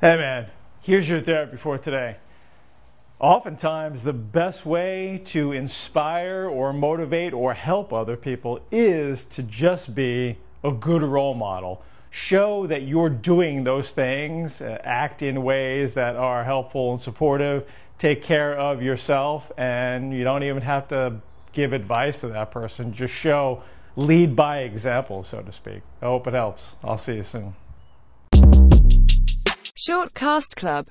Hey man, here's your therapy for today. Oftentimes, the best way to inspire or motivate or help other people is to just be a good role model. Show that you're doing those things, uh, act in ways that are helpful and supportive, take care of yourself, and you don't even have to give advice to that person. Just show, lead by example, so to speak. I hope it helps. I'll see you soon. Short Cast Club